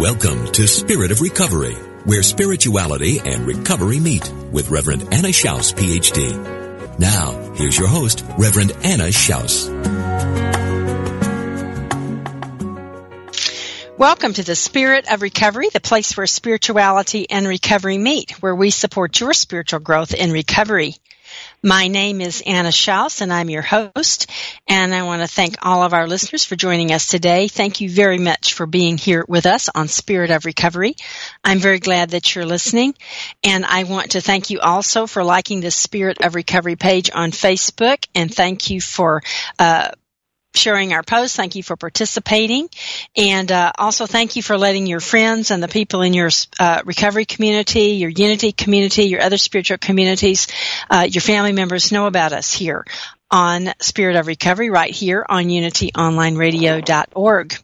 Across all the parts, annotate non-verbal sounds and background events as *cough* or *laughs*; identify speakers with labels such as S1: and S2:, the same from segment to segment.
S1: Welcome to Spirit of Recovery, where spirituality and recovery meet with Reverend Anna Schaus, PhD. Now, here's your host, Reverend Anna Schaus.
S2: Welcome to the Spirit of Recovery, the place where spirituality and recovery meet, where we support your spiritual growth in recovery. My name is Anna Schaus and I'm your host. And I want to thank all of our listeners for joining us today. Thank you very much for being here with us on Spirit of Recovery. I'm very glad that you're listening. And I want to thank you also for liking the Spirit of Recovery page on Facebook. And thank you for, uh, sharing our posts. Thank you for participating. And uh, also thank you for letting your friends and the people in your uh, recovery community, your unity community, your other spiritual communities, uh, your family members know about us here on Spirit of Recovery right here on unityonlineradio.org.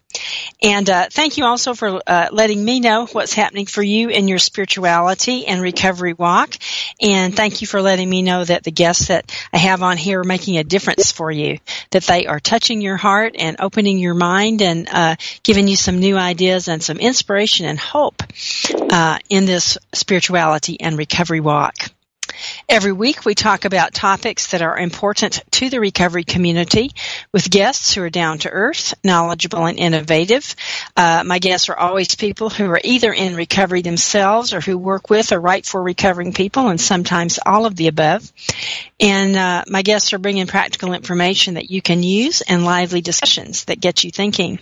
S2: And uh, thank you also for uh, letting me know what's happening for you in your spirituality and recovery walk. And thank you for letting me know that the guests that I have on here are making a difference for you, that they are touching your heart and opening your mind and uh, giving you some new ideas and some inspiration and hope uh, in this spirituality and recovery walk. Every week we talk about topics that are important to the recovery community with guests who are down to earth, knowledgeable, and innovative. Uh, my guests are always people who are either in recovery themselves or who work with or write for recovering people, and sometimes all of the above. And uh, my guests are bringing practical information that you can use and lively discussions that get you thinking.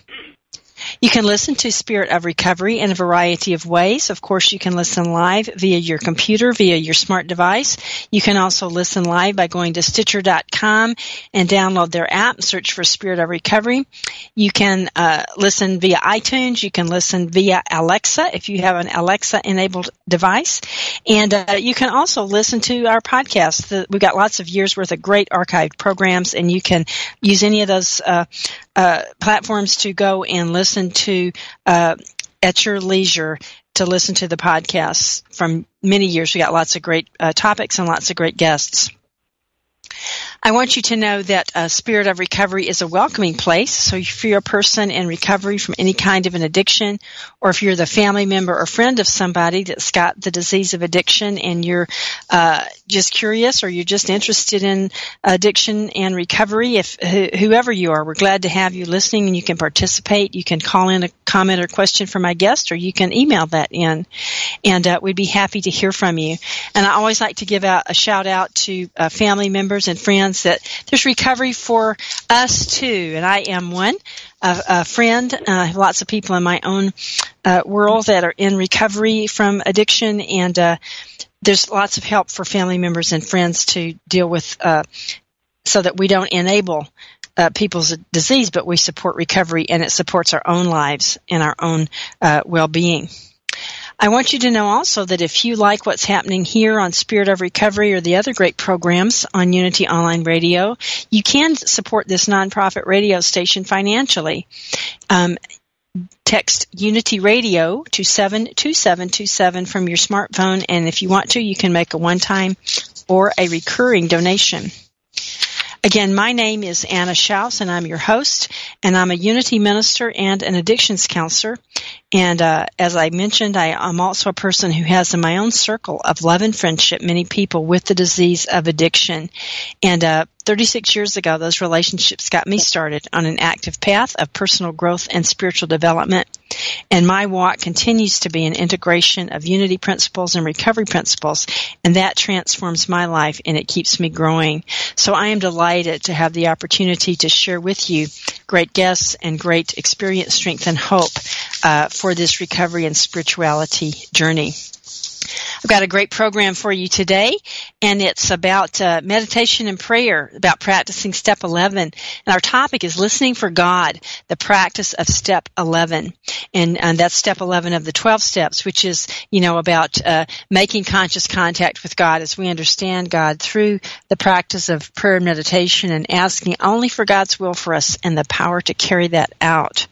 S2: You can listen to Spirit of Recovery in a variety of ways. Of course, you can listen live via your computer, via your smart device. You can also listen live by going to Stitcher.com and download their app search for Spirit of Recovery. You can uh, listen via iTunes. You can listen via Alexa if you have an Alexa enabled device. And uh, you can also listen to our podcast. We've got lots of years worth of great archived programs, and you can use any of those uh, uh platforms to go and listen to uh, at your leisure to listen to the podcasts from many years. We got lots of great uh, topics and lots of great guests. I want you to know that uh, Spirit of Recovery is a welcoming place. So if you're a person in recovery from any kind of an addiction, or if you're the family member or friend of somebody that's got the disease of addiction and you're uh, just curious or you're just interested in addiction and recovery, if whoever you are, we're glad to have you listening and you can participate. You can call in a comment or question for my guest or you can email that in and uh, we'd be happy to hear from you. And I always like to give out a shout out to uh, family members and friends that there's recovery for us too, and I am one. A, a friend, uh, lots of people in my own uh, world that are in recovery from addiction, and uh, there's lots of help for family members and friends to deal with, uh, so that we don't enable uh, people's disease, but we support recovery, and it supports our own lives and our own uh, well-being. I want you to know also that if you like what's happening here on Spirit of Recovery or the other great programs on Unity Online Radio, you can support this nonprofit radio station financially. Um, text Unity Radio to 72727 from your smartphone, and if you want to, you can make a one-time or a recurring donation. Again, my name is Anna Schaus, and I'm your host, and I'm a Unity minister and an addictions counselor. And uh, as I mentioned, I, am also a person who has in my own circle of love and friendship many people with the disease of addiction. And uh, 36 years ago, those relationships got me started on an active path of personal growth and spiritual development. And my walk continues to be an integration of unity principles and recovery principles, and that transforms my life and it keeps me growing. So I am delighted to have the opportunity to share with you great guests and great experience, strength, and hope uh, for this recovery and spirituality journey. I've got a great program for you today, and it's about uh, meditation and prayer, about practicing step 11. And our topic is listening for God, the practice of step 11. And, and that's step 11 of the 12 steps, which is, you know, about uh, making conscious contact with God as we understand God through the practice of prayer and meditation and asking only for God's will for us and the power to carry that out.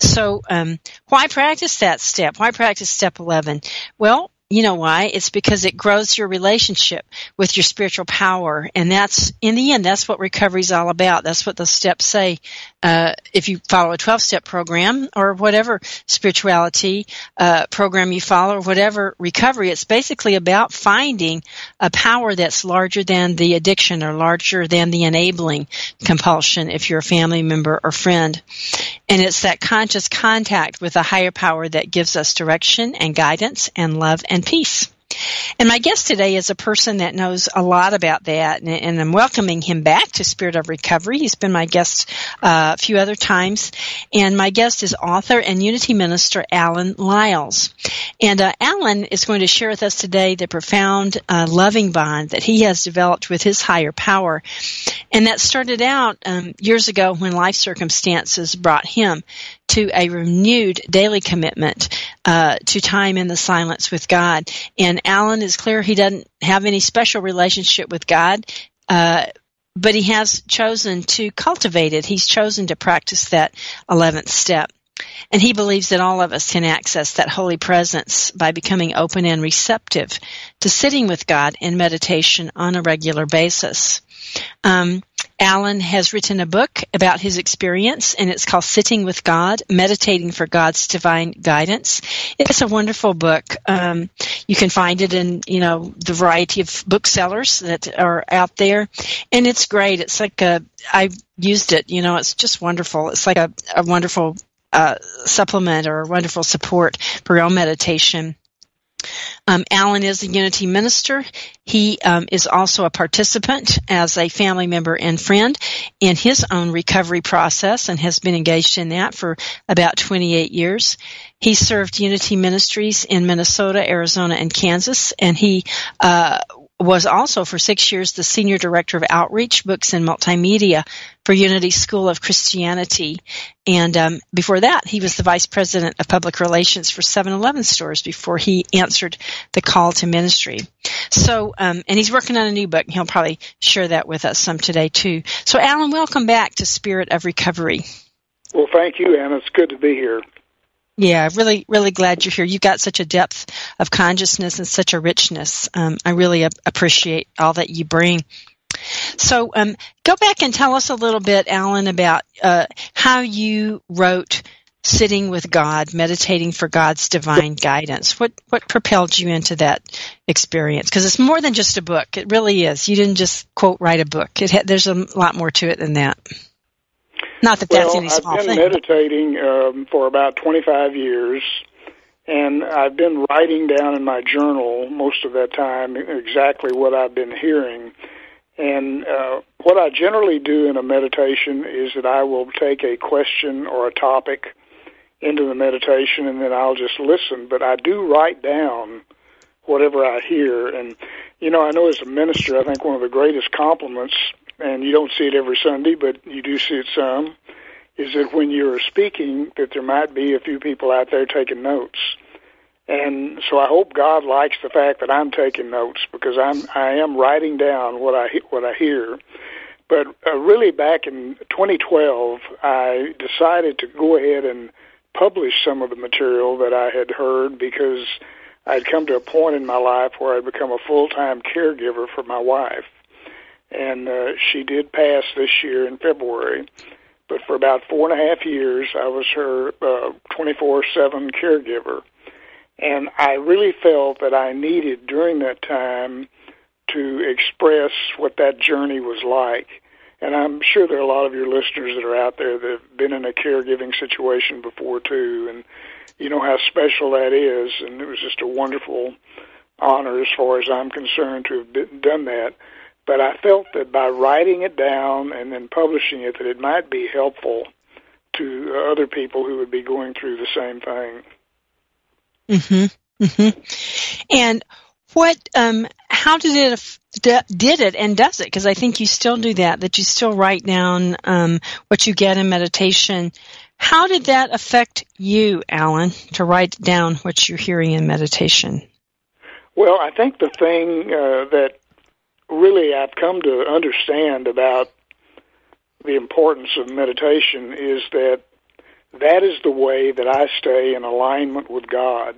S2: So, um, why practice that step? Why practice step 11? Well, you know why? It's because it grows your relationship with your spiritual power. And that's, in the end, that's what recovery is all about. That's what the steps say. Uh, if you follow a 12 step program or whatever spirituality, uh, program you follow or whatever recovery, it's basically about finding a power that's larger than the addiction or larger than the enabling compulsion if you're a family member or friend. And it's that conscious contact with a higher power that gives us direction and guidance and love and peace. And my guest today is a person that knows a lot about that, and, I'm welcoming him back to Spirit of Recovery. He's been my guest uh, a few other times, and my guest is author and Unity minister Alan Lyles. And uh, Alan is going to share with us today the profound, uh, loving bond that he has developed with his higher power, and that started out um, years ago when life circumstances brought him to a renewed daily commitment uh, to time in the silence with God. And Alan is clear he doesn't have any special relationship with God. Uh, but he has chosen to cultivate it. He's chosen to practice that 11th step. And he believes that all of us can access that holy presence by becoming open and receptive to sitting with God in meditation on a regular basis. Um, Alan has written a book about his experience, and it's called Sitting with God, Meditating for God's Divine Guidance. It's a wonderful book. Um, you can find it in, you know, the variety of booksellers that are out there, and it's great. It's like a, I used it, you know, it's just wonderful. It's like a, a wonderful uh, supplement or wonderful support for your meditation. Um, Alan is a Unity minister. He um, is also a participant as a family member and friend in his own recovery process and has been engaged in that for about 28 years. He served Unity Ministries in Minnesota, Arizona, and Kansas, and he uh, was also for six years the senior director of outreach, books, and multimedia for Unity School of Christianity. And um, before that, he was the vice president of public relations for 7-Eleven stores before he answered the call to ministry. So, um, and he's working on a new book. and He'll probably share that with us some today too. So, Alan, welcome back to Spirit of Recovery.
S3: Well, thank you, Anna. It's good to be here.
S2: Yeah, really, really glad you're here. You've got such a depth of consciousness and such a richness. Um, I really appreciate all that you bring. So, um, go back and tell us a little bit, Alan, about uh, how you wrote "Sitting with God," meditating for God's divine guidance. What what propelled you into that experience? Because it's more than just a book. It really is. You didn't just quote write a book. It ha- there's a lot more to it than that. Not that
S3: well,
S2: that's any small
S3: I've been
S2: thing.
S3: meditating um, for about 25 years, and I've been writing down in my journal most of that time exactly what I've been hearing. And uh, what I generally do in a meditation is that I will take a question or a topic into the meditation, and then I'll just listen. But I do write down whatever I hear. And, you know, I know as a minister, I think one of the greatest compliments and you don't see it every Sunday, but you do see it some, is that when you're speaking, that there might be a few people out there taking notes. And so I hope God likes the fact that I'm taking notes because I'm I am writing down what I what I hear. But uh, really, back in 2012, I decided to go ahead and publish some of the material that I had heard because I'd come to a point in my life where I'd become a full-time caregiver for my wife and uh, she did pass this year in February. But for about four and a half years, I was her 24 uh, 7 caregiver. And I really felt that I needed during that time to express what that journey was like. And I'm sure there are a lot of your listeners that are out there that have been in a caregiving situation before too, and you know how special that is. And it was just a wonderful honor, as far as I'm concerned, to have been, done that. But I felt that by writing it down and then publishing it, that it might be helpful to other people who would be going through the same thing.
S2: Mm-hmm. Mm-hmm. And what um how did it did it and does it? Because i think you still do that that you still write down um what you get in meditation. How did that affect you alan to write down what you're hearing in meditation?
S3: Well i think the thing uh, that really i've come to understand about the importance of meditation is that that is the way that i stay in alignment with god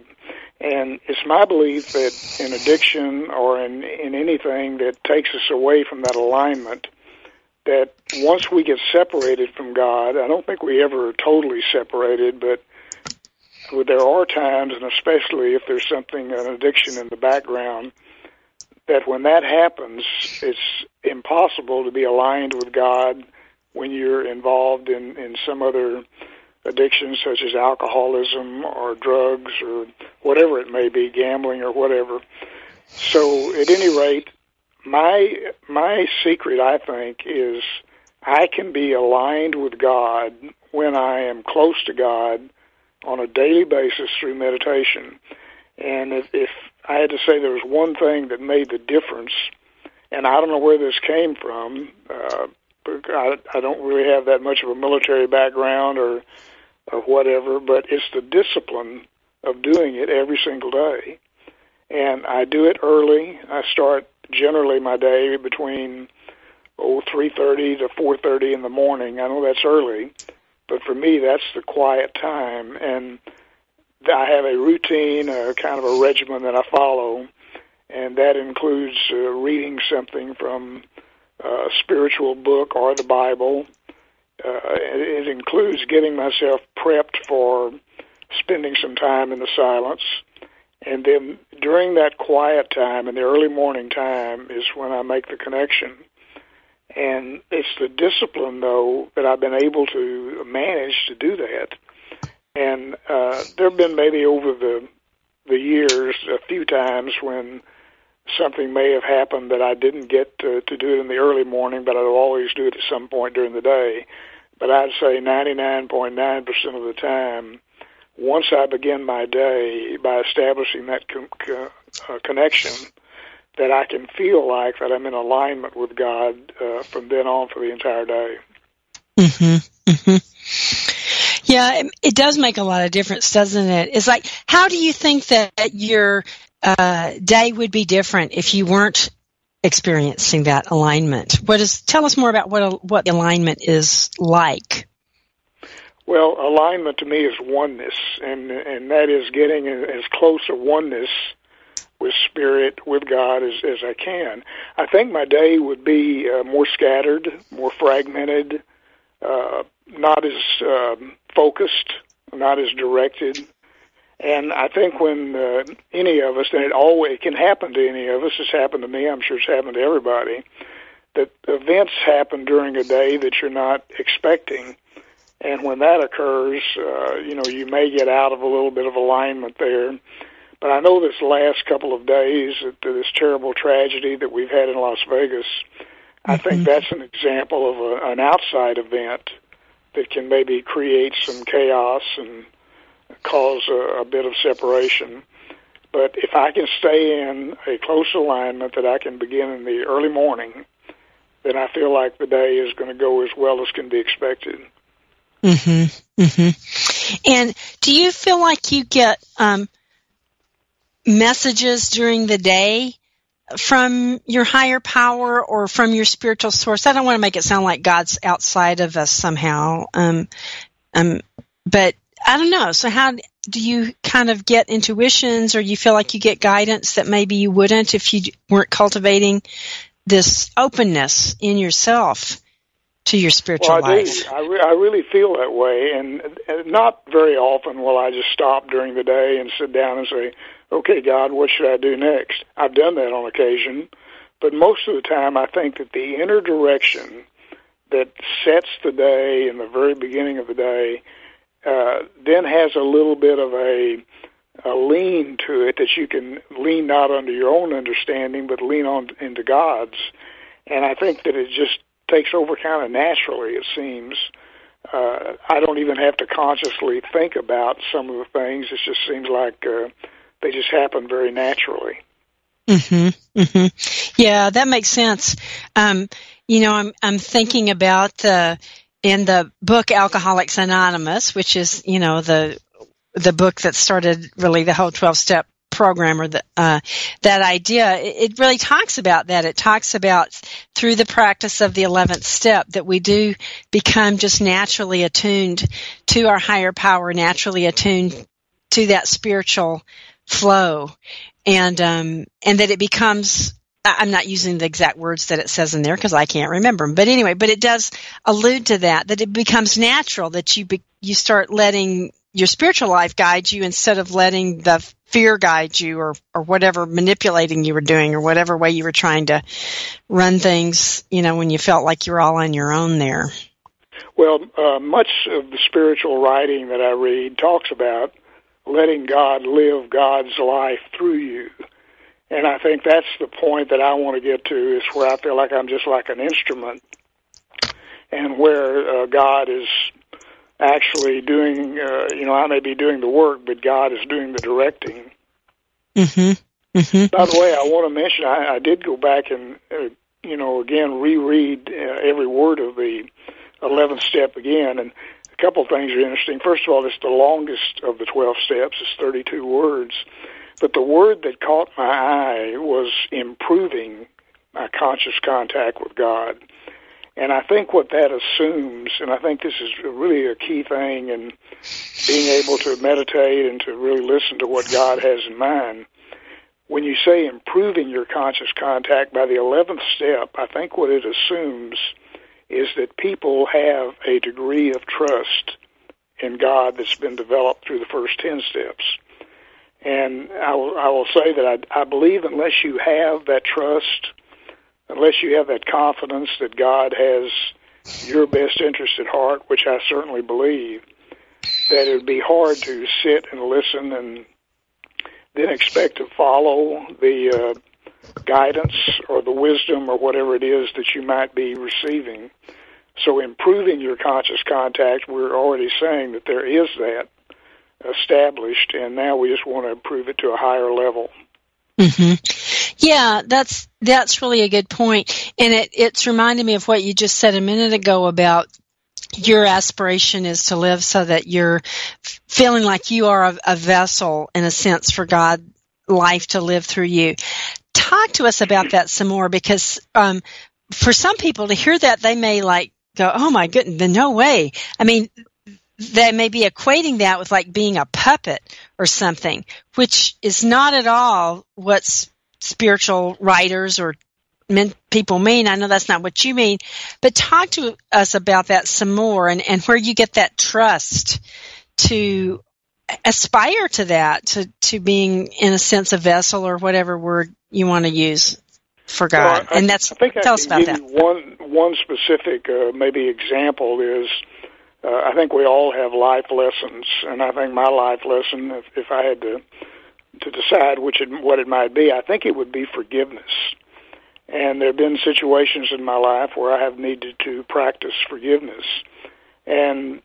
S3: and it's my belief that in addiction or in, in anything that takes us away from that alignment, that once we get separated from God, I don't think we ever are totally separated, but there are times, and especially if there's something, an addiction in the background, that when that happens, it's impossible to be aligned with God when you're involved in, in some other addiction, such as alcoholism or drugs or whatever it may be, gambling or whatever. So at any rate, my my secret I think is I can be aligned with God when I am close to God on a daily basis through meditation. And if, if I had to say there was one thing that made the difference, and I don't know where this came from, uh, I, I don't really have that much of a military background or or whatever, but it's the discipline of doing it every single day. And I do it early. I start generally my day between oh three thirty to four thirty in the morning. I know that's early, but for me that's the quiet time and I have a routine, a kind of a regimen that I follow, and that includes uh, reading something from a spiritual book or the Bible, uh, it includes getting myself prepped for spending some time in the silence. And then during that quiet time in the early morning time is when I make the connection. And it's the discipline, though, that I've been able to manage to do that. And uh, there have been maybe over the the years a few times when something may have happened that I didn't get to, to do it in the early morning, but I'd always do it at some point during the day. But I'd say 99.9% of the time, once I begin my day by establishing that con- con- uh, connection, that I can feel like that I'm in alignment with God uh, from then on for the entire day.
S2: Mm-hmm. Mm-hmm. Yeah, it, it, does make a lot of difference, doesn't it? It's like, how do you think that your uh, day would be different if you weren't experiencing that alignment? What is? Tell us more about what what alignment is like.
S3: Well, alignment to me is oneness, and and that is getting as close a oneness with spirit, with God as as I can. I think my day would be uh, more scattered, more fragmented, uh, not as um, focused, not as directed. And I think when uh, any of us, and it always it can happen to any of us, it's happened to me, I'm sure it's happened to everybody, that events happen during a day that you're not expecting. And when that occurs, uh, you know, you may get out of a little bit of alignment there. But I know this last couple of days, this terrible tragedy that we've had in Las Vegas, mm-hmm. I think mm-hmm. that's an example of a, an outside event that can maybe create some chaos and cause a, a bit of separation. But if I can stay in a close alignment that I can begin in the early morning, then I feel like the day is going to go as well as can be expected.
S2: Mm-hmm. Mm-hmm. And do you feel like you get um, messages during the day from your higher power or from your spiritual source? I don't want to make it sound like God's outside of us somehow. Um, um, but I don't know. So how do you kind of get intuitions or you feel like you get guidance that maybe you wouldn't if you weren't cultivating this openness in yourself to your spiritual
S3: well, I
S2: life.
S3: Do. I, re- I really feel that way, and, and not very often will I just stop during the day and sit down and say, "Okay, God, what should I do next?" I've done that on occasion, but most of the time, I think that the inner direction that sets the day in the very beginning of the day uh, then has a little bit of a, a lean to it that you can lean not under your own understanding, but lean on into God's. And I think that it just takes over kind of naturally. It seems. Uh, I don't even have to consciously think about some of the things. It just seems like uh, they just happen very naturally.
S2: Mhm. Mhm. Yeah, that makes sense. Um, you know, I'm I'm thinking about the in the book Alcoholics Anonymous, which is you know the the book that started really the whole 12 step program or the, uh, that idea, it, it really talks about that. It talks about through the practice of the 11th step that we do become just naturally attuned to our higher power, naturally attuned to that spiritual flow and, um, and that it becomes I'm not using the exact words that it says in there because I can't remember them. But anyway, but it does allude to that, that it becomes natural that you, be, you start letting your spiritual life guide you instead of letting the fear guide you or, or whatever manipulating you were doing or whatever way you were trying to run things, you know, when you felt like you were all on your own there.
S3: Well, uh, much of the spiritual writing that I read talks about letting God live God's life through you. And I think that's the point that I want to get to is where I feel like I'm just like an instrument and where uh, God is actually doing, uh, you know, I may be doing the work, but God is doing the directing.
S2: Mm-hmm. Mm-hmm.
S3: By the way, I want to mention I, I did go back and, uh, you know, again reread uh, every word of the eleventh step again, and a couple of things are interesting. First of all, it's the longest of the twelve steps; it's thirty-two words. But the word that caught my eye was improving my conscious contact with God. And I think what that assumes, and I think this is really a key thing in being able to meditate and to really listen to what God has in mind. When you say improving your conscious contact by the 11th step, I think what it assumes is that people have a degree of trust in God that's been developed through the first 10 steps. And I will, I will say that I, I believe unless you have that trust, unless you have that confidence that God has your best interest at heart, which I certainly believe, that it would be hard to sit and listen and then expect to follow the uh, guidance or the wisdom or whatever it is that you might be receiving. So improving your conscious contact, we're already saying that there is that established, and now we just want to improve it to a higher level.
S2: Mm-hmm. Yeah, that's that's really a good point, and it it's reminded me of what you just said a minute ago about your aspiration is to live so that you're feeling like you are a, a vessel in a sense for God life to live through you. Talk to us about that some more because um, for some people to hear that they may like go, "Oh my goodness, no way!" I mean, they may be equating that with like being a puppet or something, which is not at all what spiritual writers or men, people mean. I know that's not what you mean, but talk to us about that some more and, and where you get that trust to aspire to that, to, to being in a sense a vessel or whatever word you want to use for God.
S3: Well, I,
S2: and that's,
S3: I think
S2: tell
S3: I
S2: us about that.
S3: One, one specific, uh, maybe example is, uh, I think we all have life lessons, and I think my life lesson, if, if I had to to decide which it, what it might be, I think it would be forgiveness. And there have been situations in my life where I have needed to practice forgiveness, and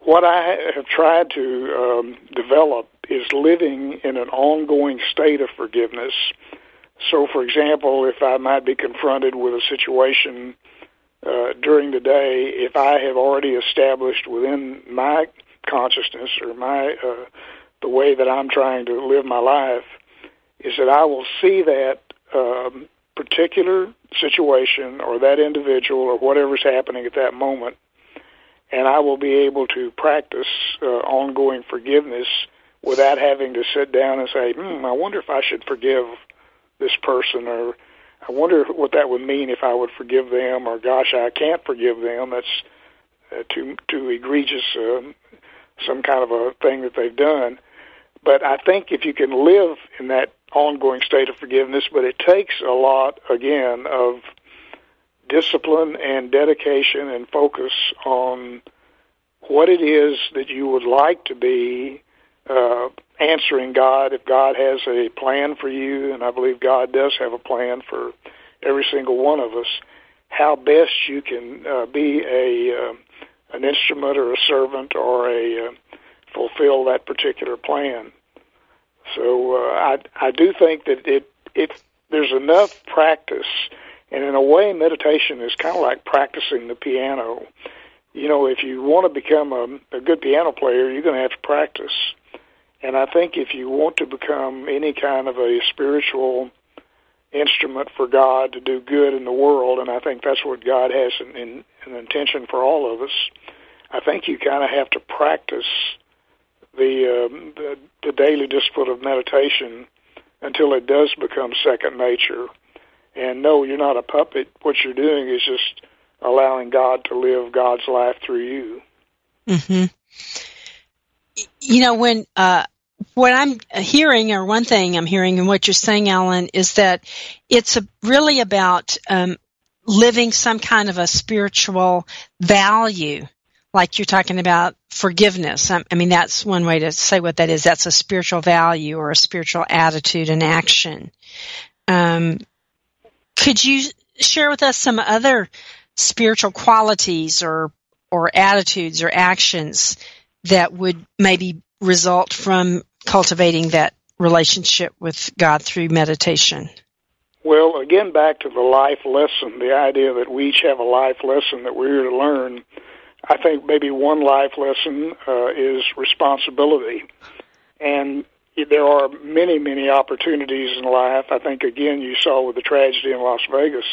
S3: what I have tried to um, develop is living in an ongoing state of forgiveness. So, for example, if I might be confronted with a situation uh, during the day, if I have already established within my consciousness or my uh, the way that I'm trying to live my life, is that I will see that um, particular situation or that individual or whatever's happening at that moment, and I will be able to practice uh, ongoing forgiveness without having to sit down and say, "Hmm, I wonder if I should forgive this person," or I wonder what that would mean if I would forgive them, or gosh, I can't forgive them. That's uh, too too egregious, um, some kind of a thing that they've done. But I think if you can live in that ongoing state of forgiveness, but it takes a lot again of discipline and dedication and focus on what it is that you would like to be uh, answering God if God has a plan for you, and I believe God does have a plan for every single one of us. How best you can uh, be a uh, an instrument or a servant or a uh, fulfill that particular plan. So uh, I I do think that it it there's enough practice, and in a way, meditation is kind of like practicing the piano. You know, if you want to become a, a good piano player, you're going to have to practice. And I think if you want to become any kind of a spiritual instrument for God to do good in the world, and I think that's what God has in, in, an intention for all of us. I think you kind of have to practice the, um, the the daily discipline of meditation until it does become second nature. And no, you're not a puppet. What you're doing is just allowing God to live God's life through you.
S2: Hmm. You know when uh, what I'm hearing, or one thing I'm hearing in what you're saying, Alan, is that it's a, really about um, living some kind of a spiritual value like you're talking about forgiveness. I, I mean, that's one way to say what that is. That's a spiritual value or a spiritual attitude and action. Um, could you share with us some other spiritual qualities or or attitudes or actions that would maybe result from cultivating that relationship with God through meditation?
S3: Well, again, back to the life lesson, the idea that we each have a life lesson that we're here to learn. I think maybe one life lesson uh, is responsibility. And there are many, many opportunities in life. I think, again, you saw with the tragedy in Las Vegas,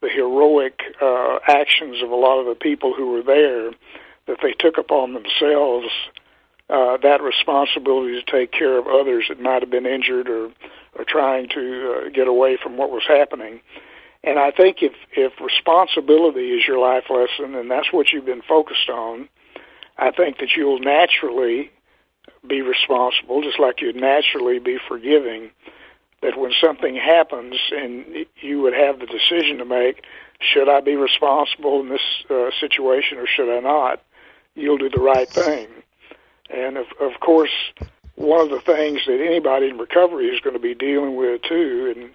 S3: the heroic uh, actions of a lot of the people who were there, that they took upon themselves uh, that responsibility to take care of others that might have been injured or, or trying to uh, get away from what was happening. And I think if if responsibility is your life lesson and that's what you've been focused on, I think that you'll naturally be responsible, just like you'd naturally be forgiving. That when something happens and you would have the decision to make, should I be responsible in this uh, situation or should I not? You'll do the right thing. And of, of course, one of the things that anybody in recovery is going to be dealing with too, and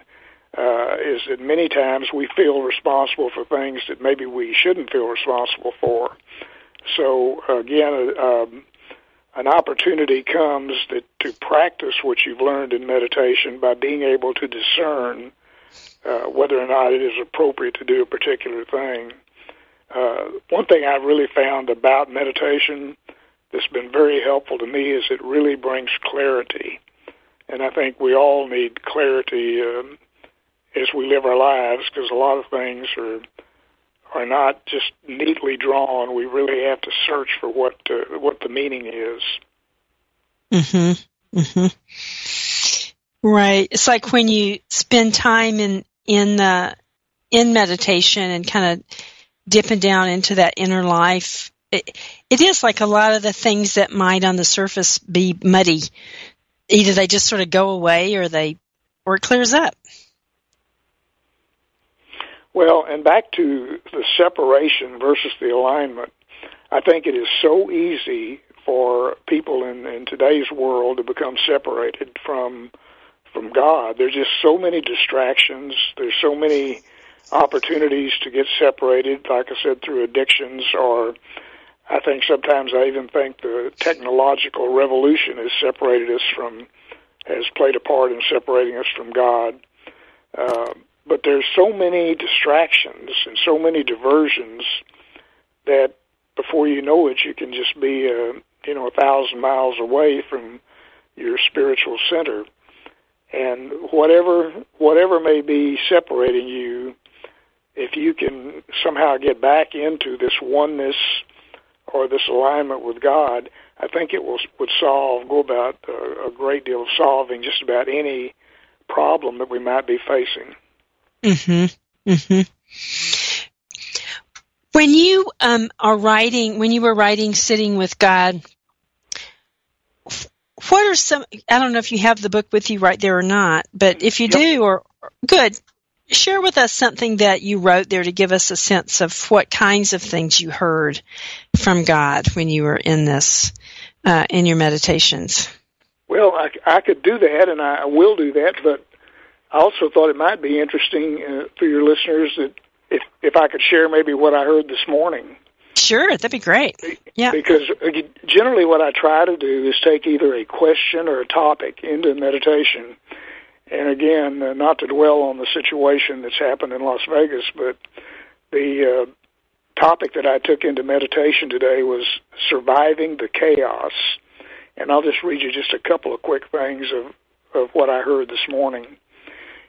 S3: uh, is that many times we feel responsible for things that maybe we shouldn't feel responsible for. So again, um, an opportunity comes that to practice what you've learned in meditation by being able to discern uh, whether or not it is appropriate to do a particular thing. Uh, one thing I've really found about meditation that's been very helpful to me is it really brings clarity, and I think we all need clarity. Um, as we live our lives because a lot of things are are not just neatly drawn. We really have to search for what uh, what the meaning is.
S2: Mhm. Mhm. Right. It's like when you spend time in in uh, in meditation and kind of dipping down into that inner life. It, it is like a lot of the things that might on the surface be muddy. Either they just sort of go away or they or it clears up.
S3: Well, and back to the separation versus the alignment, I think it is so easy for people in, in today's world to become separated from from God. There's just so many distractions. There's so many opportunities to get separated, like I said, through addictions or I think sometimes I even think the technological revolution has separated us from, has played a part in separating us from God. Uh, but there's so many distractions and so many diversions that before you know it, you can just be, uh, you know, a thousand miles away from your spiritual center. And whatever whatever may be separating you, if you can somehow get back into this oneness or this alignment with God, I think it will would solve go about uh, a great deal of solving just about any problem that we might be facing.
S2: Mm-hmm. Mm-hmm. When you um, are writing, when you were writing, sitting with God, what are some? I don't know if you have the book with you right there or not, but if you yep. do, or good, share with us something that you wrote there to give us a sense of what kinds of things you heard from God when you were in this uh, in your meditations.
S3: Well, I, I could do that, and I will do that, but I also thought it might be interesting uh, for your listeners that if if I could share maybe what I heard this morning.
S2: Sure, that'd be great. Yeah.
S3: Because uh, generally, what I try to do is take either a question or a topic into meditation, and again, uh, not to dwell on the situation that's happened in Las Vegas, but the uh, topic that I took into meditation today was surviving the chaos. And I'll just read you just a couple of quick things of of what I heard this morning.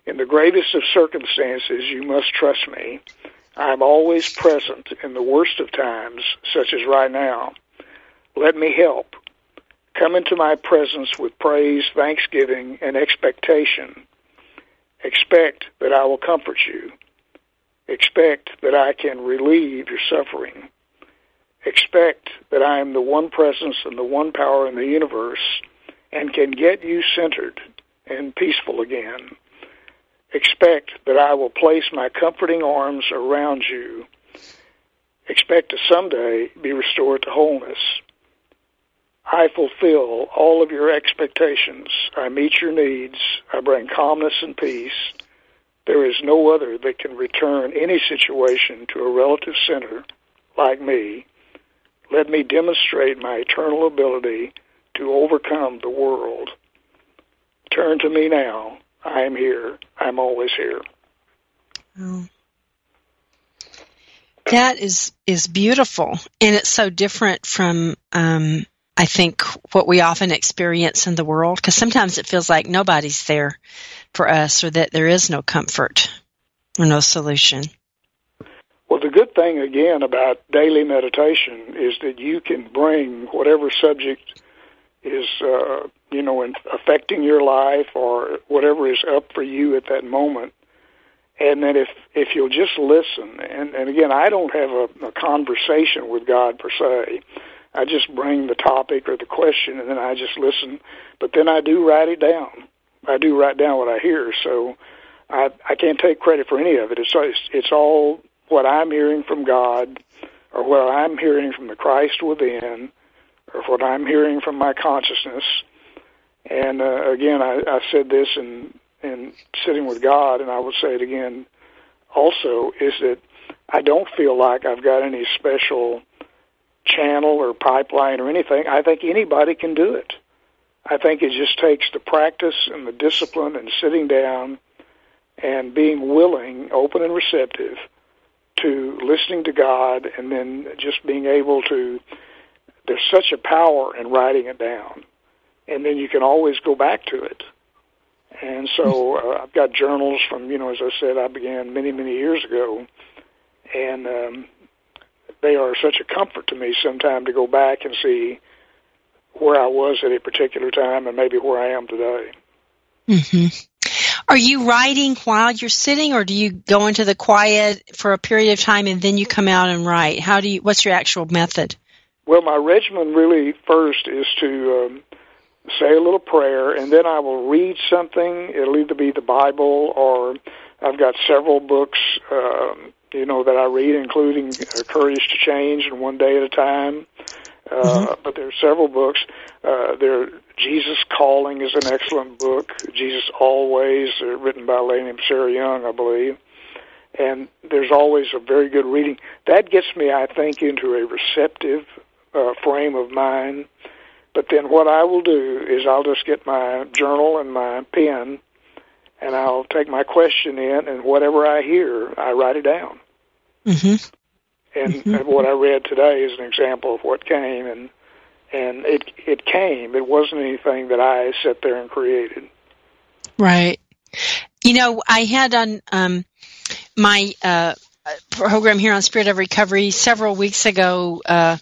S3: In the greatest of circumstances, you must trust me. I am always present in the worst of times, such as right now. Let me help. Come into my presence with praise, thanksgiving, and expectation. Expect that I will comfort you. Expect that I can relieve your suffering. Expect that I am the one presence and the one power in the universe and can get you centered and peaceful again. Expect that I will place my comforting arms around you. Expect to someday be restored to wholeness. I fulfill all of your expectations. I meet your needs. I bring calmness and peace. There is no other that can return any situation to a relative center like me. Let me demonstrate my eternal ability to overcome the world. Turn to me now I am here. I'm always here.
S2: Oh. That is is beautiful, and it's so different from um, I think what we often experience in the world. Because sometimes it feels like nobody's there for us, or that there is no comfort or no solution.
S3: Well, the good thing again about daily meditation is that you can bring whatever subject is uh, you know in affecting your life or whatever is up for you at that moment and then if if you'll just listen and and again I don't have a, a conversation with God per se I just bring the topic or the question and then I just listen but then I do write it down I do write down what I hear so I I can't take credit for any of it it's it's, it's all what I'm hearing from God or what I'm hearing from the Christ within or what I'm hearing from my consciousness. And uh, again, I, I said this in in sitting with God, and I will say it again. Also, is that I don't feel like I've got any special channel or pipeline or anything. I think anybody can do it. I think it just takes the practice and the discipline and sitting down and being willing, open and receptive to listening to God and then just being able to there's such a power in writing it down, and then you can always go back to it. And so uh, I've got journals from you know, as I said, I began many many years ago, and um, they are such a comfort to me. Sometime to go back and see where I was at a particular time, and maybe where I am today.
S2: hmm Are you writing while you're sitting, or do you go into the quiet for a period of time and then you come out and write? How do you? What's your actual method?
S3: Well, my regimen really first is to um, say a little prayer, and then I will read something. It'll either be the Bible or I've got several books, um, you know, that I read, including Courage to Change and One Day at a Time. Uh, mm-hmm. But there are several books. Uh, there, Jesus Calling is an excellent book. Jesus Always, uh, written by a lady named Sarah Young, I believe. And there's always a very good reading. That gets me, I think, into a receptive uh, frame of mind. But then what I will do is I'll just get my journal and my pen, and I'll take my question in, and whatever I hear, I write it down.
S2: Mm-hmm.
S3: And, mm-hmm. and what I read today is an example of what came, and and it it came. It wasn't anything that I sat there and created.
S2: Right. You know, I had on um, my uh, program here on Spirit of Recovery several weeks ago. Uh,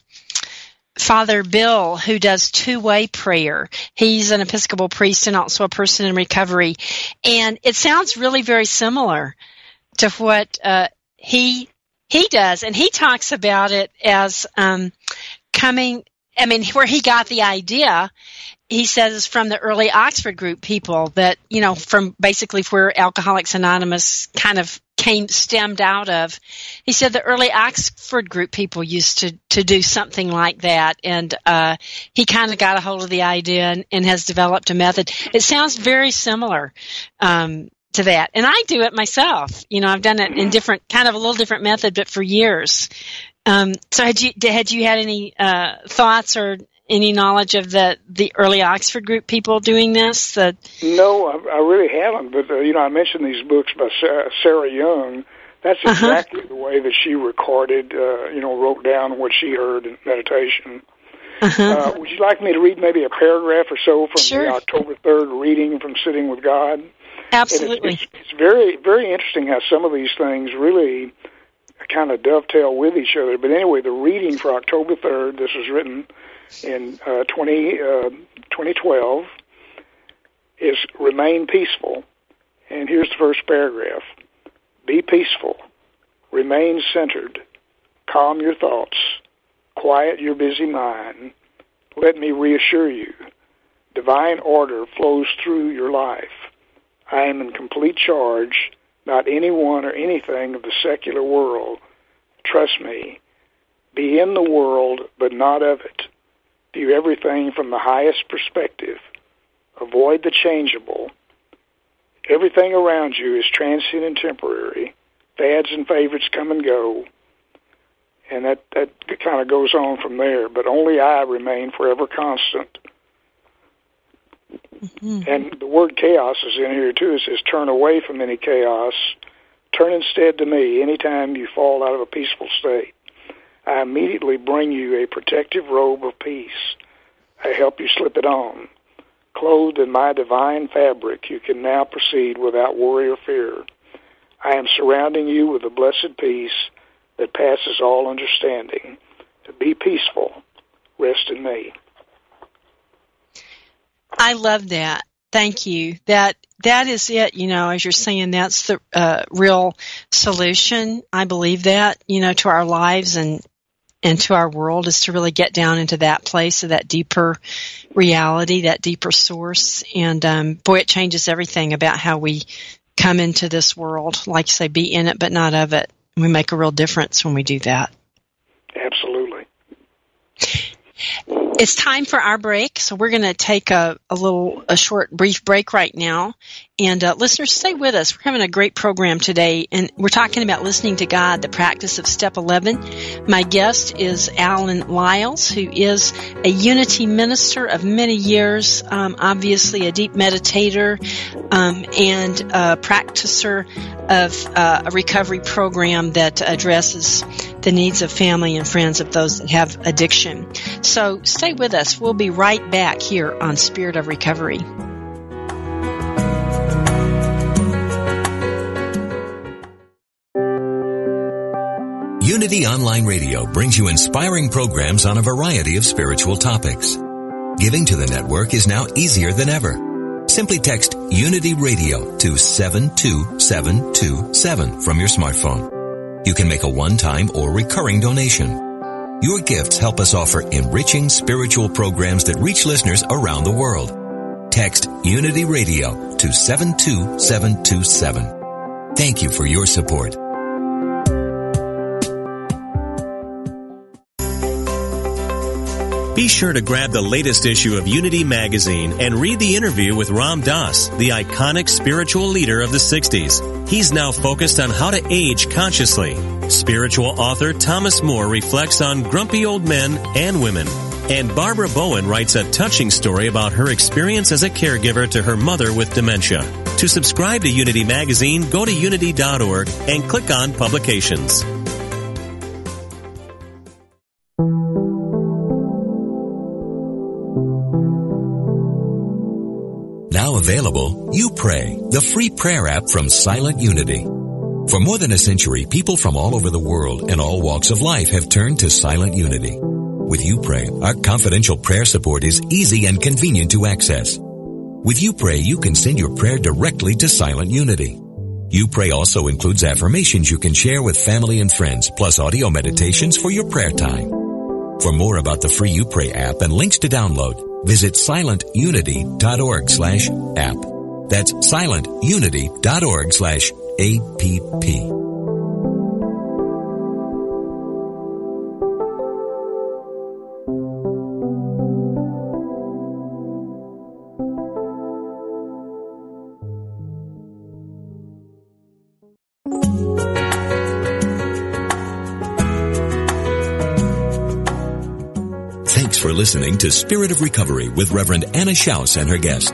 S2: Father Bill, who does two way prayer. He's an Episcopal priest and also a person in recovery. And it sounds really very similar to what uh, he he does, and he talks about it as um, coming. I mean, where he got the idea, he says from the early Oxford group people that you know from basically where Alcoholics Anonymous kind of came stemmed out of. He said the early Oxford group people used to to do something like that, and uh, he kind of got a hold of the idea and, and, has developed a method. It sounds very similar. Um, to that. And I do it myself. You know, I've done it in different, kind of a little different method, but for years. Um, so had you, had you had any, uh, thoughts or any knowledge of the, the early Oxford group people doing this? That...
S3: No, I, I really haven't. But, uh, you know, I mentioned these books by Sarah, Sarah Young. That's uh-huh. exactly uh-huh. the way that she recorded, uh, you know, wrote down what she heard in meditation. Uh-huh. Uh, would you like me to read maybe a paragraph or so from
S2: sure.
S3: the October 3rd reading from Sitting with God?
S2: Absolutely.
S3: It's, it's, it's, very, very interesting how some of these things really kind of dovetail with each other. But anyway, the reading for October 3rd, this was written in uh, 20, uh, 2012, is remain peaceful. And here's the first paragraph Be peaceful, remain centered, calm your thoughts, quiet your busy mind. Let me reassure you divine order flows through your life. I am in complete charge, not anyone or anything of the secular world. Trust me. Be in the world, but not of it. View everything from the highest perspective. Avoid the changeable. Everything around you is transient and temporary. Fads and favorites come and go. And that, that kind of goes on from there. But only I remain forever constant. Mm-hmm. And the word chaos is in here too. It says, turn away from any chaos. Turn instead to me anytime you fall out of a peaceful state. I immediately bring you a protective robe of peace. I help you slip it on. Clothed in my divine fabric, you can now proceed without worry or fear. I am surrounding you with a blessed peace that passes all understanding. Be peaceful. Rest in me.
S2: I love that. Thank you. That that is it. You know, as you're saying, that's the uh, real solution. I believe that. You know, to our lives and and to our world is to really get down into that place of that deeper reality, that deeper source. And um, boy, it changes everything about how we come into this world. Like you say, be in it but not of it. we make a real difference when we do that.
S3: Absolutely.
S2: It's time for our break, so we're going to take a, a little, a short, brief break right now. And uh, listeners, stay with us. We're having a great program today, and we're talking about listening to God, the practice of Step 11. My guest is Alan Lyles, who is a unity minister of many years, um, obviously a deep meditator um, and a practicer of uh, a recovery program that addresses the needs of family and friends of those that have addiction. So stay with us. We'll be right back here on Spirit of Recovery.
S1: Unity Online Radio brings you inspiring programs on a variety of spiritual topics. Giving to the network is now easier than ever. Simply text Unity Radio to 72727 from your smartphone. You can make a one-time or recurring donation. Your gifts help us offer enriching spiritual programs that reach listeners around the world. Text Unity Radio to 72727. Thank you for your support.
S4: Be sure to grab the latest issue of Unity magazine and read the interview with Ram Dass, the iconic spiritual leader of the 60s. He's now focused on how to age consciously. Spiritual author Thomas Moore reflects on grumpy old men and women. And Barbara Bowen writes a touching story about her experience as a caregiver to her mother with dementia. To subscribe to Unity magazine, go to unity.org and click on publications.
S1: You Pray, the free prayer app from Silent Unity. For more than a century, people from all over the world and all walks of life have turned to Silent Unity. With You Pray, our confidential prayer support is easy and convenient to access. With You Pray, you can send your prayer directly to Silent Unity. You Pray also includes affirmations you can share with family and friends, plus audio meditations for your prayer time. For more about the free You Pray app and links to download, visit silentunity.org slash app. That's silentunity.org slash app. Thanks for listening to Spirit of Recovery with Reverend Anna Schaus and her guest.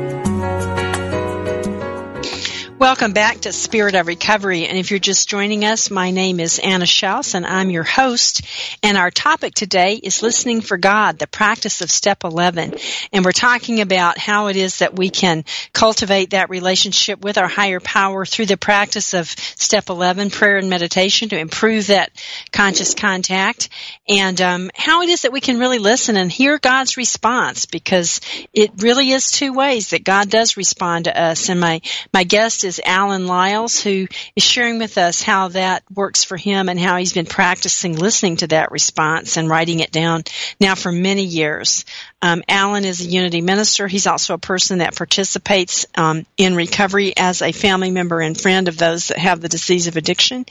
S2: Welcome back to Spirit of Recovery. And if you're just joining us, my name is Anna Schaus and I'm your host. And our topic today is listening for God, the practice of step 11. And we're talking about how it is that we can cultivate that relationship with our higher power through the practice of step 11, prayer and meditation to improve that conscious contact and um, how it is that we can really listen and hear God's response because it really is two ways that God does respond to us. And my, my guest is is Alan Lyles, who is sharing with us how that works for him and how he's been practicing listening to that response and writing it down now for many years. Um, Alan is a Unity minister. He's also a person that participates um, in recovery as a family member and friend of those that have the disease of addiction.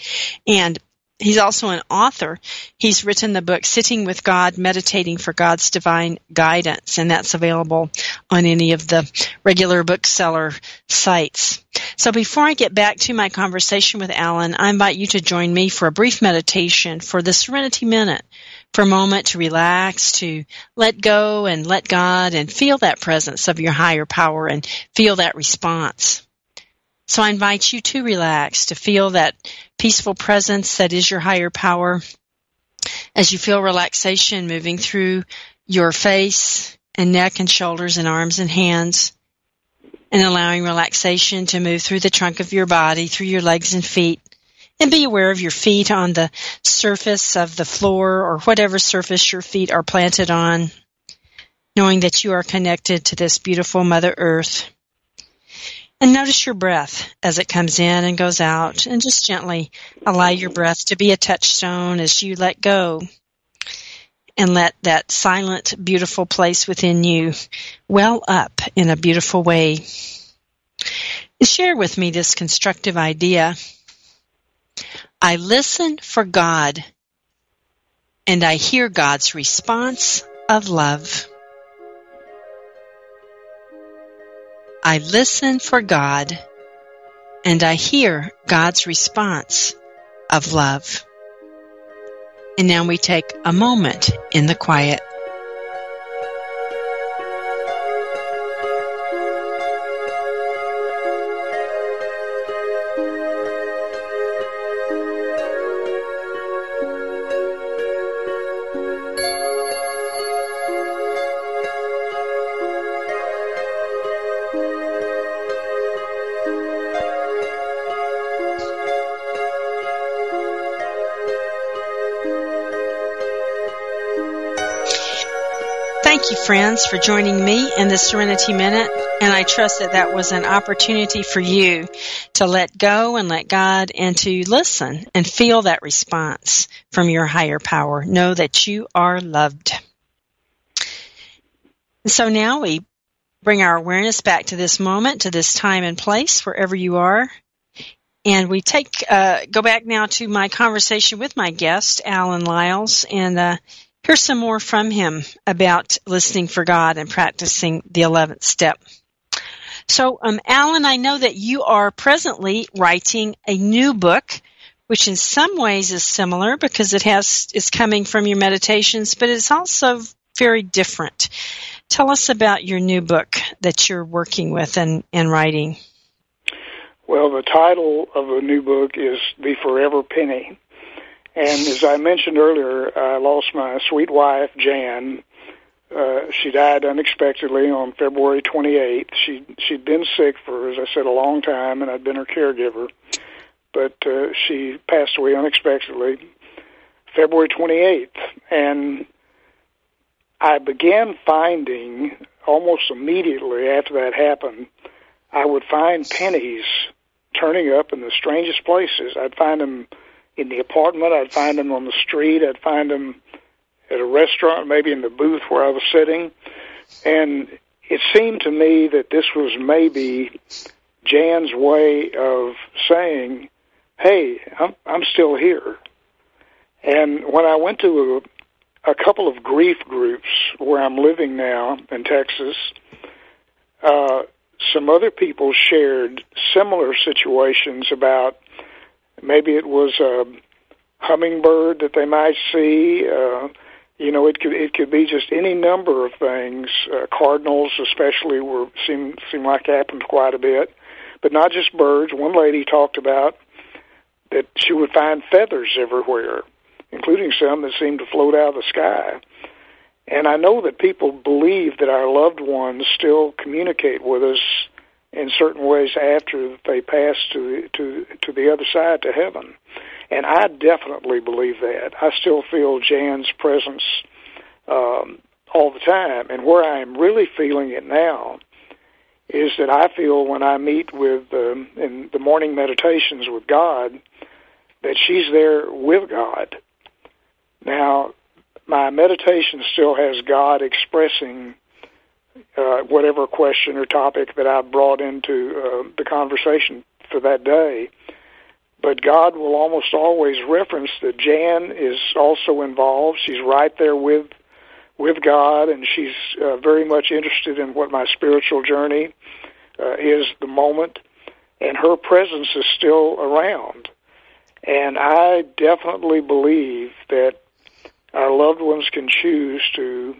S2: And He's also an author. He's written the book Sitting with God, Meditating for God's Divine Guidance, and that's available on any of the regular bookseller sites. So before I get back to my conversation with Alan, I invite you to join me for a brief meditation for the Serenity Minute, for a moment to relax, to let go and let God and feel that presence of your higher power and feel that response. So I invite you to relax, to feel that peaceful presence that is your higher power as you feel relaxation moving through your face and neck and shoulders and arms and hands and allowing relaxation to move through the trunk of your body, through your legs and feet. And be aware of your feet on the surface of the floor or whatever surface your feet are planted on, knowing that you are connected to this beautiful Mother Earth. And notice your breath as it comes in and goes out, and just gently allow your breath to be a touchstone as you let go and let that silent, beautiful place within you well up in a beautiful way. Share with me this constructive idea. I listen for God and I hear God's response of love. I listen for God and I hear God's response of love. And now we take a moment in the quiet. Friends, for joining me in the Serenity Minute. And I trust that that was an opportunity for you to let go and let God and to listen and feel that response from your higher power. Know that you are loved. So now we bring our awareness back to this moment, to this time and place, wherever you are. And we take, uh, go back now to my conversation with my guest, Alan Lyles, and, uh, Here's some more from him about listening for God and practicing the 11th step. So, um, Alan, I know that you are presently writing a new book, which in some ways is similar because it has is coming from your meditations, but it's also very different. Tell us about your new book that you're working with and, and writing.
S3: Well, the title of the new book is The Forever Penny And as I mentioned earlier, I lost my sweet wife, Jan. Uh, she died unexpectedly on February 28th. She she'd been sick for, as I said, a long time, and I'd been her caregiver. But uh, she passed away unexpectedly February 28th, and I began finding almost immediately after that happened, I would find pennies turning up in the strangest places. I'd find them in the apartment. I'd find them on the street. I'd find them at a restaurant, maybe in the booth where I was sitting. And it seemed to me that this was maybe Jan's way of saying, "Hey, I'm I'm still here." And when I went to a, a couple of grief groups where I'm living now in Texas, uh, some other people shared similar situations about maybe it was a hummingbird that they might see. Uh, you know, it could it could be just any number of things. Uh, cardinals, especially, were seem seem like happened quite a bit, but not just birds. One lady talked about that she would find feathers everywhere, including some that seemed to float out of the sky. And I know that people believe that our loved ones still communicate with us in certain ways after they pass to to to the other side to heaven. And I definitely believe that. I still feel Jan's presence um, all the time. And where I am really feeling it now is that I feel when I meet with um, in the morning meditations with God that she's there with God. Now, my meditation still has God expressing uh, whatever question or topic that I brought into uh, the conversation for that day. But God will almost always reference that Jan is also involved. She's right there with with God, and she's uh, very much interested in what my spiritual journey uh, is the moment, and her presence is still around. And I definitely believe that our loved ones can choose to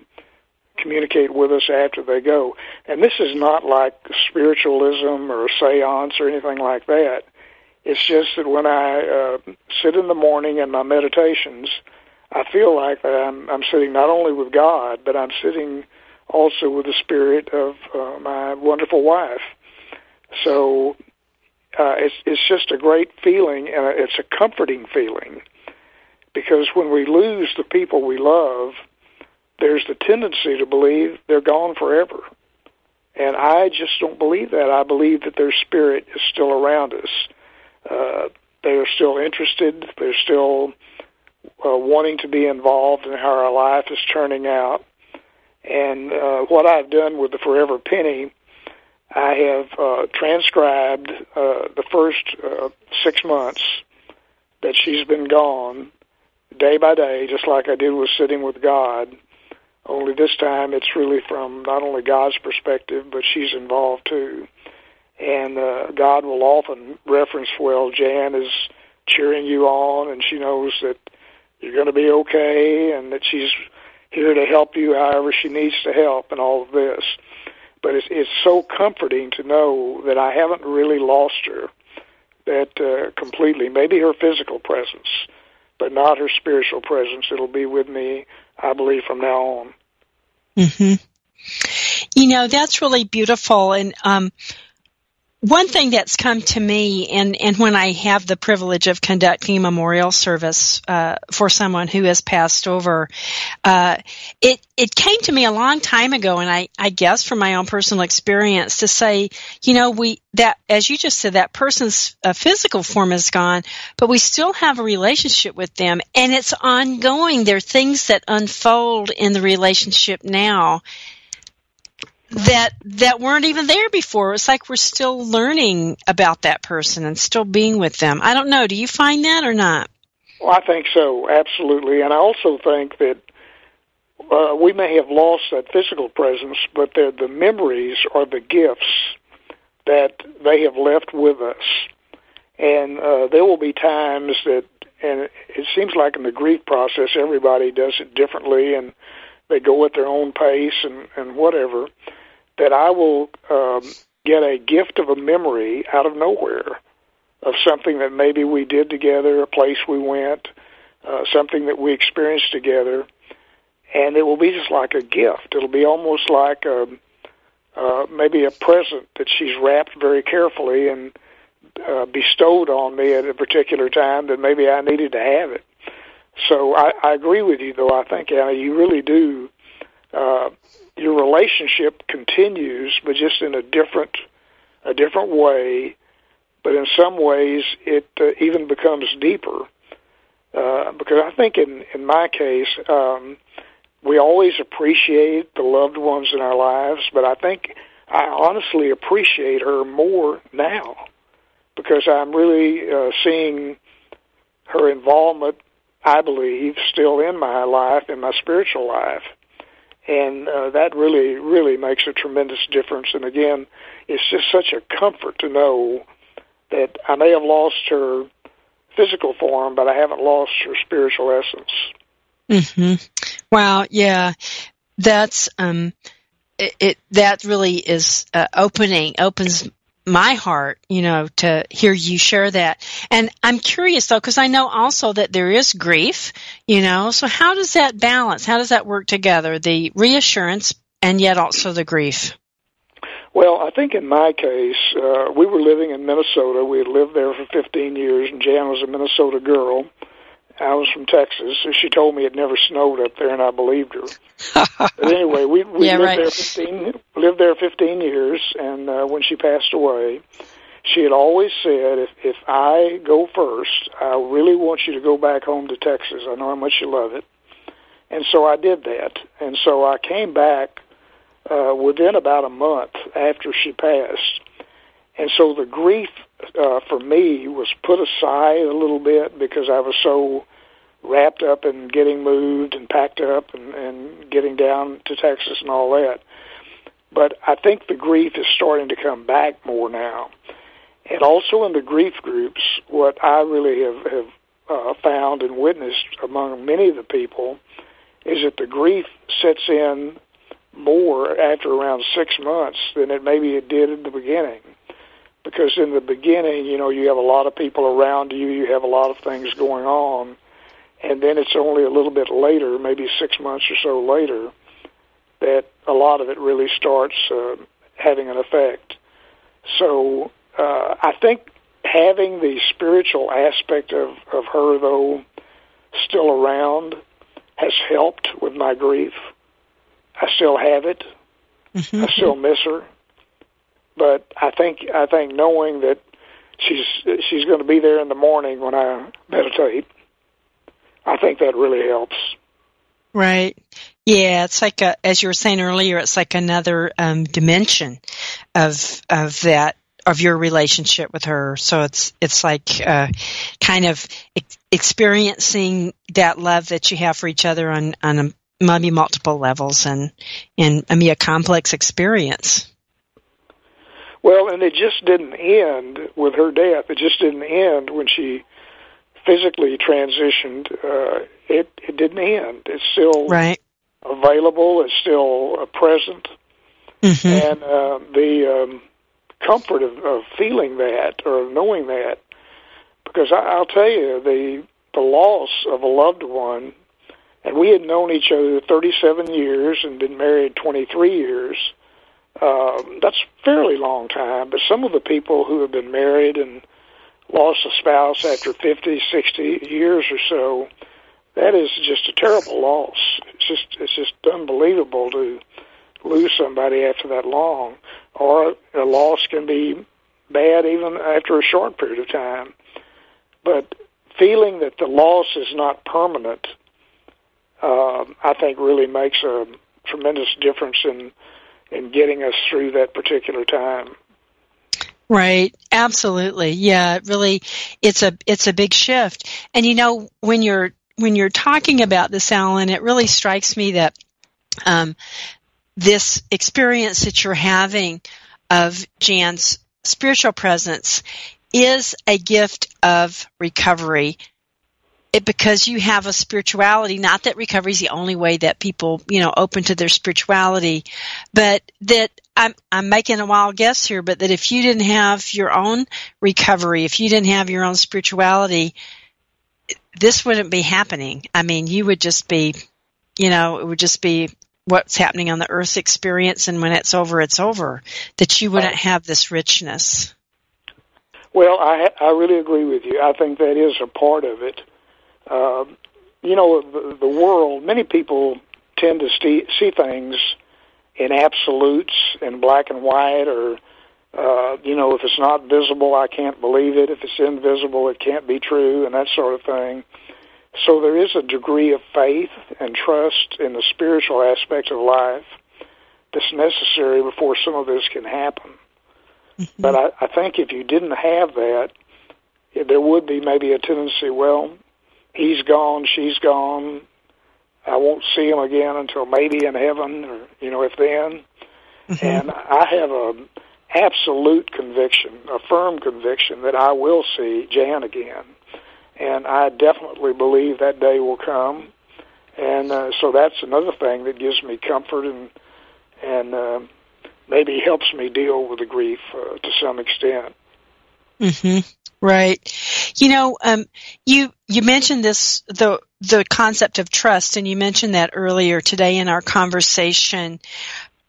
S3: communicate with us after they go. And this is not like spiritualism or seance or anything like that. It's just that when I uh, sit in the morning in my meditations, I feel like that I'm, I'm sitting not only with God, but I'm sitting also with the spirit of uh, my wonderful wife. So uh, it's it's just a great feeling, and it's a comforting feeling because when we lose the people we love, there's the tendency to believe they're gone forever. And I just don't believe that. I believe that their spirit is still around us. Uh, they are still interested. They're still uh, wanting to be involved in how our life is turning out. And uh, what I've done with the Forever Penny, I have uh, transcribed uh, the first uh, six months that she's been gone day by day, just like I did with sitting with God. Only this time it's really from not only God's perspective, but she's involved too. And uh, God will often reference, well, Jan is cheering you on, and she knows that you're going to be okay, and that she's here to help you however she needs to help, and all of this. But it's, it's so comforting to know that I haven't really lost her, that uh, completely. Maybe her physical presence, but not her spiritual presence. It'll be with me, I believe, from now on.
S2: Mm-hmm. You know, that's really beautiful, and um, one thing that's come to me, and, and when I have the privilege of conducting a memorial service uh, for someone who has passed over, uh, it it came to me a long time ago, and I, I guess from my own personal experience to say, you know, we that as you just said, that person's uh, physical form is gone, but we still have a relationship with them, and it's ongoing. There are things that unfold in the relationship now that that weren't even there before. It's like we're still learning about that person and still being with them. I don't know. Do you find that or not?
S3: Well, I think so, absolutely. And I also think that uh, we may have lost that physical presence, but the the memories or the gifts that they have left with us. And uh, there will be times that, and it seems like in the grief process, everybody does it differently, and they go at their own pace and and whatever that I will um, get a gift of a memory out of nowhere of something that maybe we did together, a place we went, uh, something that we experienced together, and it will be just like a gift. It'll be almost like a, uh, maybe a present that she's wrapped very carefully and uh, bestowed on me at a particular time that maybe I needed to have it. So I, I agree with you, though. I think Anna, you really do. Uh, your relationship continues, but just in a different, a different way. But in some ways, it uh, even becomes deeper. Uh, because I think in in my case, um, we always appreciate the loved ones in our lives, but I think I honestly appreciate her more now because I'm really uh, seeing her involvement, I believe, still in my life, in my spiritual life. And uh, that really, really makes a tremendous difference. And again, it's just such a comfort to know that I may have lost her physical form, but I haven't lost her spiritual essence.
S2: Mm-hmm. Wow. Yeah, that's um, it, it that really is uh, opening opens my heart, you know, to hear you share that. And I'm curious though, because I know also that there is grief, you know, so how does that balance? How does that work together? The reassurance and yet also the grief?
S3: Well, I think in my case, uh, we were living in Minnesota. We had lived there for 15 years, and Jan was a Minnesota girl. I was from Texas, so she told me it never snowed up there, and I believed her. *laughs* but anyway, we we
S2: yeah,
S3: lived
S2: right.
S3: there fifteen lived there fifteen years, and uh, when she passed away, she had always said, "If if I go first, I really want you to go back home to Texas. I know how much you love it." And so I did that, and so I came back uh, within about a month after she passed, and so the grief uh, for me was put aside a little bit because I was so wrapped up in getting moved and packed up and, and getting down to Texas and all that. But I think the grief is starting to come back more now. And also in the grief groups, what I really have, have uh, found and witnessed among many of the people is that the grief sets in more after around six months than it maybe it did in the beginning because in the beginning, you know, you have a lot of people around you, you have a lot of things going on, and then it's only a little bit later, maybe six months or so later, that a lot of it really starts uh, having an effect. So uh, I think having the spiritual aspect of, of her, though, still around has helped with my grief. I still have it. Mm-hmm. I still miss her but I think I think knowing that she's she's going to be there in the morning when I meditate, I think that really helps.
S2: Right. Yeah, it's like a, as you were saying earlier, it's like another um, dimension of of that of your relationship with her. So it's it's like uh, kind of ex- experiencing that love that you have for each other on on a, maybe multiple levels and and I a complex experience.
S3: Well, and it just didn't end with her death. It just didn't end when she physically transitioned. Uh, it it didn't end. It's still
S2: right.
S3: available. It's still uh, present, mm-hmm. and uh, the um, comfort of, of feeling that or knowing that. Because I, I'll tell you, the the loss of a loved one, and we had known each other 37 years and been married 23 years um, that's a fairly long time, but some of the people who have been married and lost a spouse after 50, 60 years or so, that is just a terrible loss. It's just it's just unbelievable to lose somebody after that long. Or a loss can be bad even after a short period of time. But feeling that the loss is not permanent, uh, I think really makes a tremendous difference in in getting us through that particular time.
S2: Right. Absolutely. Yeah. Really, it's a it's a big shift. And you know, when you're when you're talking about this, Alan, it really strikes me that um, this experience that you're having of Jan's spiritual presence is a gift of recovery it, because you have a spirituality, not that recovery is the only way that people, you know, open to their spirituality, but that I'm, I'm making a wild guess here, but that if you didn't have your own recovery, if you didn't have your own spirituality, this wouldn't be happening. I mean, you would just be, you know, it would just be what's happening on the earth experience and when it's over it's over that you wouldn't have this richness.
S3: Well i i really agree with you. I think that is a part of it um, you know the, the world many people tend to see, see things in absolutes in black and white or uh, you know if it's not visible i can't believe it if it's invisible it can't be true and that sort of thing so there is a degree of faith and trust in the spiritual aspect of life that's necessary before some of this can happen. Mm-hmm. But I, I think if you didn't have that, there would be maybe a tendency, well, he's gone, she's gone, I won't see him again until maybe in heaven, or, you know, if then. Mm-hmm. And I have a absolute conviction, a firm conviction that I will see Jan again and I definitely believe that day will come. And uh, so that's another thing that gives me comfort and and uh, maybe helps me deal with the grief uh, to some extent.
S2: Mhm. Right. You know, um, you you mentioned this the the concept of trust, and you mentioned that earlier today in our conversation.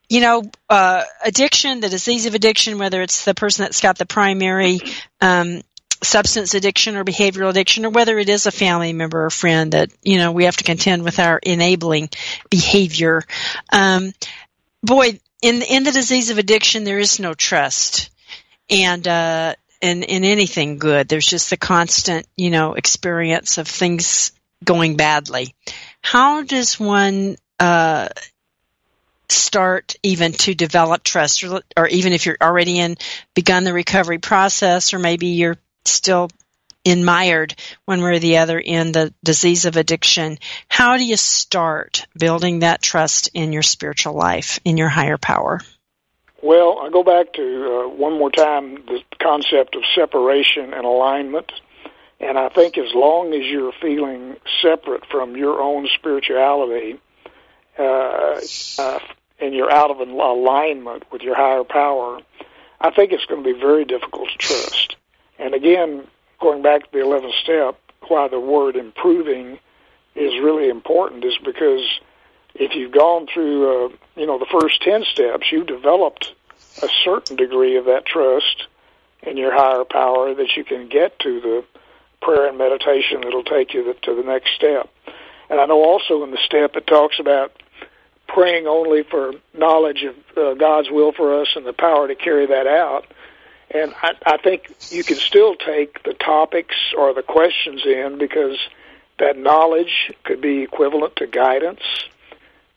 S2: You know, uh, addiction, the disease of addiction, whether it's the person that's got the primary um, substance addiction or behavioral addiction or whether it is a family member or friend that you know we have to contend with our enabling behavior um, boy in in the disease of addiction there is no trust and uh, in in anything good there's just the constant you know experience of things going badly how does one uh, start even to develop trust or, or, even if you're already in begun the recovery process or maybe you're still enmired one way or the other in the disease of addiction. How do you start building that trust in your spiritual life, in your higher power?
S3: Well, I go back to uh, one more time the concept of separation and alignment. And I think as long as you're feeling separate from your own spirituality, uh, uh, and you're out of alignment with your higher power, I think it's going to be very difficult to trust. And again, going back to the 11th step, why the word improving is really important is because if you've gone through, uh, you know, the first 10 steps, you've developed a certain degree of that trust in your higher power that you can get to the prayer and meditation that'll take you to the next step. And I know also in the step it talks about praying only for knowledge of uh, God's will for us and the power to carry that out. And I, I think you can still take the topics or the questions in because that knowledge could be equivalent to guidance.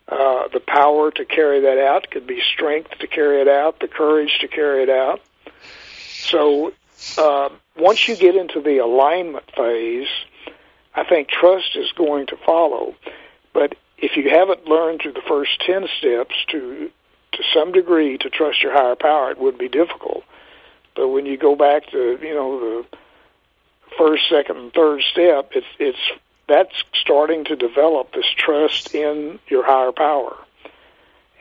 S3: Uh, the power to carry that out could be strength to carry it out, the courage to carry it out. So uh, once you get into the alignment phase, I think trust is going to follow. But if you haven't learned through the first 10 steps to to some degree to trust your higher power, it would be difficult. But when you go back to you know the first, second, and third step, it's it's that's starting to develop this trust in your higher power.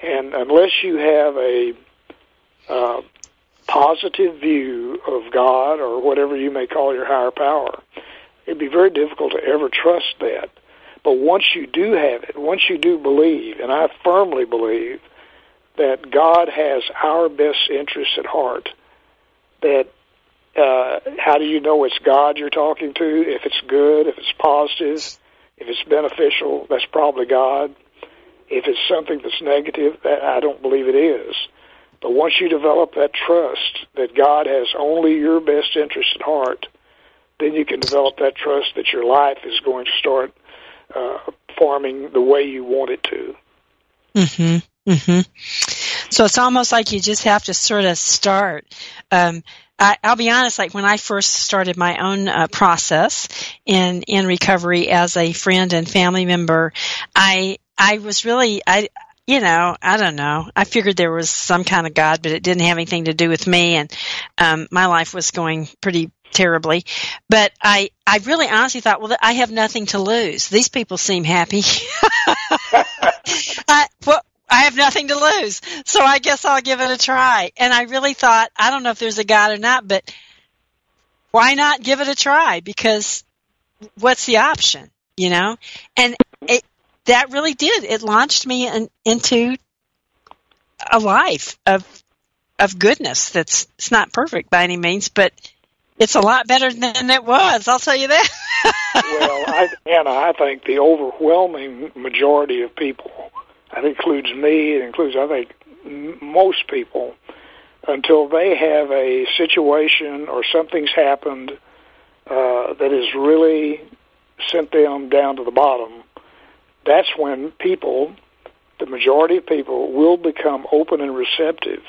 S3: And unless you have a uh, positive view of God or whatever you may call your higher power, it'd be very difficult to ever trust that. But once you do have it, once you do believe, and I firmly believe that God has our best interests at heart, that uh, how do you know it's God you're talking to? If it's good, if it's positive, if it's beneficial, that's probably God. If it's something that's negative, that I don't believe it is. But once you develop that trust that God has only your best interest at heart, then you can develop that trust that your life is going to start uh, forming the way you want it to.
S2: Mhm. Mhm. So it's almost like you just have to sort of start. Um, I, will be honest, like when I first started my own uh, process in in recovery as a friend and family member, I I was really I you know, I don't know. I figured there was some kind of God, but it didn't have anything to do with me, and um, my life was going pretty terribly. But I, I really honestly thought, well, I have nothing to lose. These people seem happy. *laughs* I, well, I have nothing to lose. So I guess I'll give it a try. And I really thought, I don't know if there's a God or not, but why not give it a try? Because what's the option? You know, and it that really did. It launched me in, into a life of of goodness. That's it's not perfect by any means, but it's a lot better than it was. I'll tell you that.
S3: well, I, Anna, I think the overwhelming majority of people, that includes me, it includes I think most people, until they have a situation or something's happened uh, that has really sent them down to the bottom. That's when people, the majority of people, will become open and receptive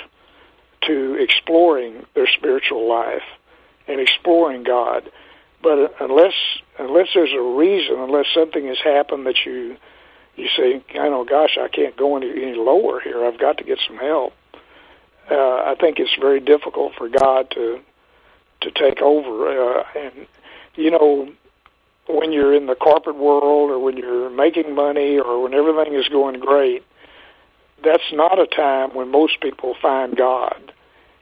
S3: to exploring their spiritual life and exploring God. But unless unless there's a reason, unless something has happened that you you say, I know, gosh, I can't go any, any lower here. I've got to get some help. Uh, I think it's very difficult for God to to take over. Uh, and you know, when you're in the corporate world, or when you're making money, or when everything is going great, that's not a time when most people find God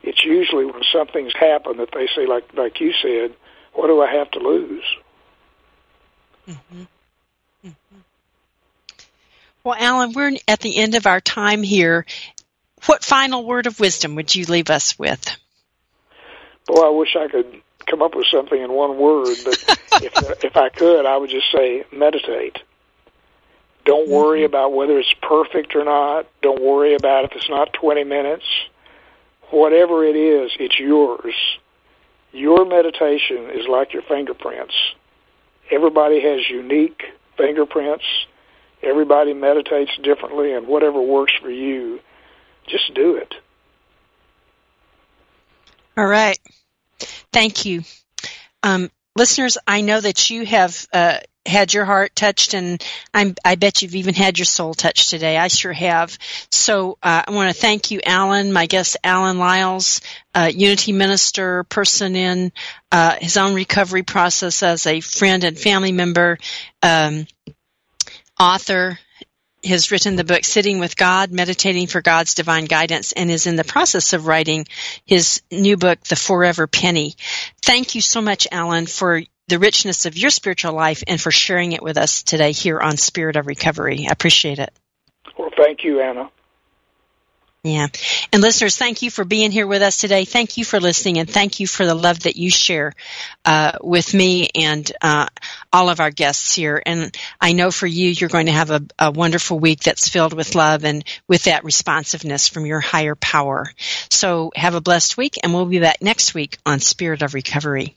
S3: it's usually when something's happened that they say, like like you said, what do I have to lose?
S2: Mm-hmm. Mm-hmm. Well, Alan, we're at the end of our time here. What final word of wisdom would you leave us with?
S3: Boy, I wish I could come up with something in one word, but *laughs* if if I could, I would just say meditate. Don't worry mm-hmm. about whether it's perfect or not. Don't worry about if it's not 20 minutes whatever it is, it's yours. Your meditation is like your fingerprints. Everybody has unique fingerprints. Everybody meditates differently, and whatever works for you, just do it.
S2: All right. Thank you. Um, listeners, I know that you have uh, had your heart touched, and I'm, i bet you've even had your soul touched today. I sure have. So uh, I want to thank you, Alan, my guest, Alan Lyles, uh, Unity minister, person in uh, his own recovery process as a friend and family member, um, author. Has written the book Sitting with God, Meditating for God's Divine Guidance, and is in the process of writing his new book, The Forever Penny. Thank you so much, Alan, for the richness of your spiritual life and for sharing it with us today here on Spirit of Recovery. I appreciate it.
S3: Well, thank you, Anna.
S2: Yeah. And listeners, thank you for being here with us today. Thank you for listening and thank you for the love that you share uh, with me and uh, all of our guests here. And I know for you, you're going to have a, a wonderful week that's filled with love and with that responsiveness from your higher power. So have a blessed week and we'll be back next week on Spirit of Recovery.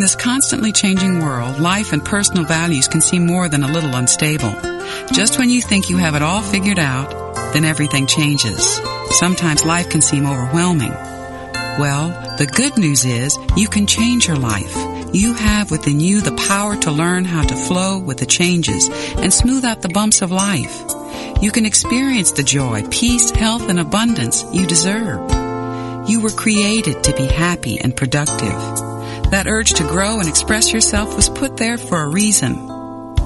S5: In this constantly changing world, life and personal values can seem more than a little unstable. Just when you think you have it all figured out, then everything changes. Sometimes life can seem overwhelming. Well, the good news is you can change your life. You have within you the power to learn how to flow with the changes and smooth out the bumps of life. You can experience the joy, peace, health, and abundance you deserve. You were created to be happy and productive. That urge to grow and express yourself was put there for a reason.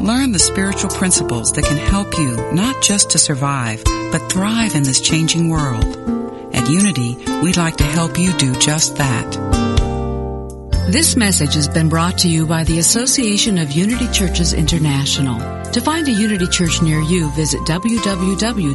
S5: Learn the spiritual principles that can help you not just to survive, but thrive in this changing world. At Unity, we'd like to help you do just that.
S6: This message has been brought to you by the Association of Unity Churches International. To find a Unity Church near you, visit www.unity.org.